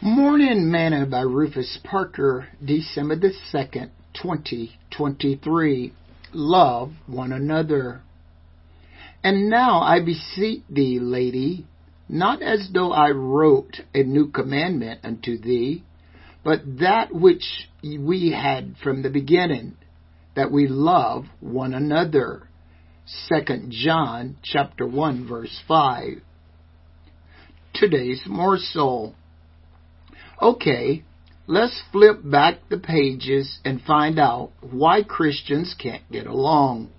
Morning Manna by Rufus Parker, December the 2nd, 2023. Love one another. And now I beseech thee, lady, not as though I wrote a new commandment unto thee, but that which we had from the beginning, that we love one another. Second John chapter 1 verse 5. Today's morsel. Okay, let's flip back the pages and find out why Christians can't get along.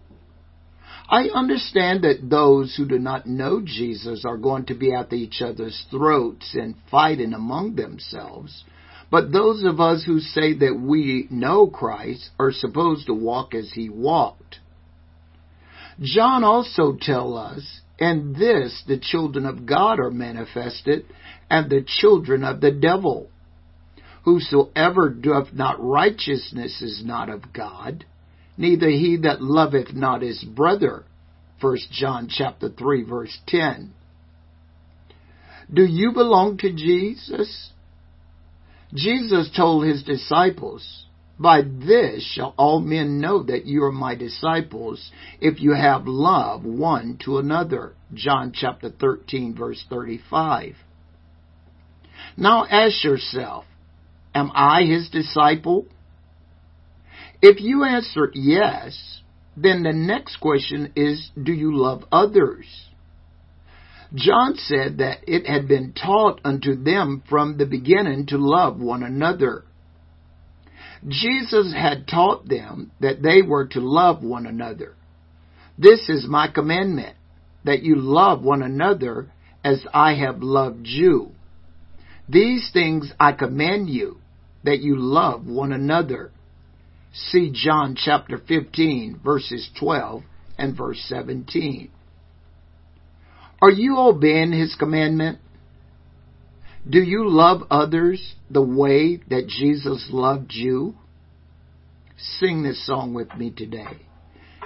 I understand that those who do not know Jesus are going to be at each other's throats and fighting among themselves. But those of us who say that we know Christ are supposed to walk as he walked. John also tells us, and this the children of God are manifested, and the children of the devil. Whosoever doeth not righteousness is not of God, neither he that loveth not his brother. 1 John chapter 3 verse 10. Do you belong to Jesus? Jesus told his disciples, by this shall all men know that you are my disciples if you have love one to another. John chapter 13 verse 35. Now ask yourself, am I his disciple? If you answer yes, then the next question is, do you love others? John said that it had been taught unto them from the beginning to love one another. Jesus had taught them that they were to love one another. This is my commandment, that you love one another as I have loved you. These things I command you, that you love one another. See John chapter 15 verses 12 and verse 17. Are you obeying his commandment? Do you love others the way that Jesus loved you? Sing this song with me today.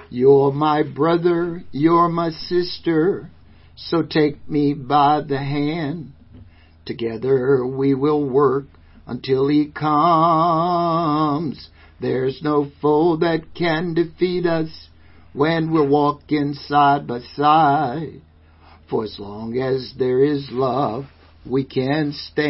You're my brother, you're my sister, so take me by the hand. Together we will work until he comes. There's no foe that can defeat us when we're walking side by side. For as long as there is love, we can stand.